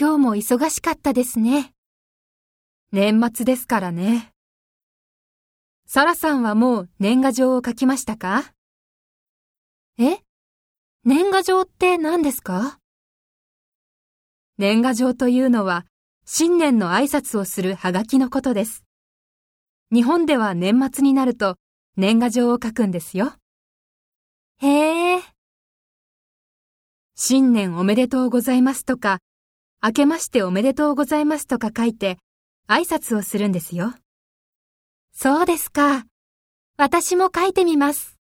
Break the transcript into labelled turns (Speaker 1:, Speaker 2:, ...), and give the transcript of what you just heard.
Speaker 1: 今日も忙しかったですね。
Speaker 2: 年末ですからね。サラさんはもう年賀状を書きましたか？
Speaker 1: え？年賀状って何ですか？
Speaker 2: 年賀状というのは、新年の挨拶をするハガキのことです。日本では年末になると年賀状を書くんですよ。
Speaker 1: へえ。
Speaker 2: 新年おめでとうございますとか、明けましておめでとうございますとか書いて挨拶をするんですよ。
Speaker 1: そうですか。私も書いてみます。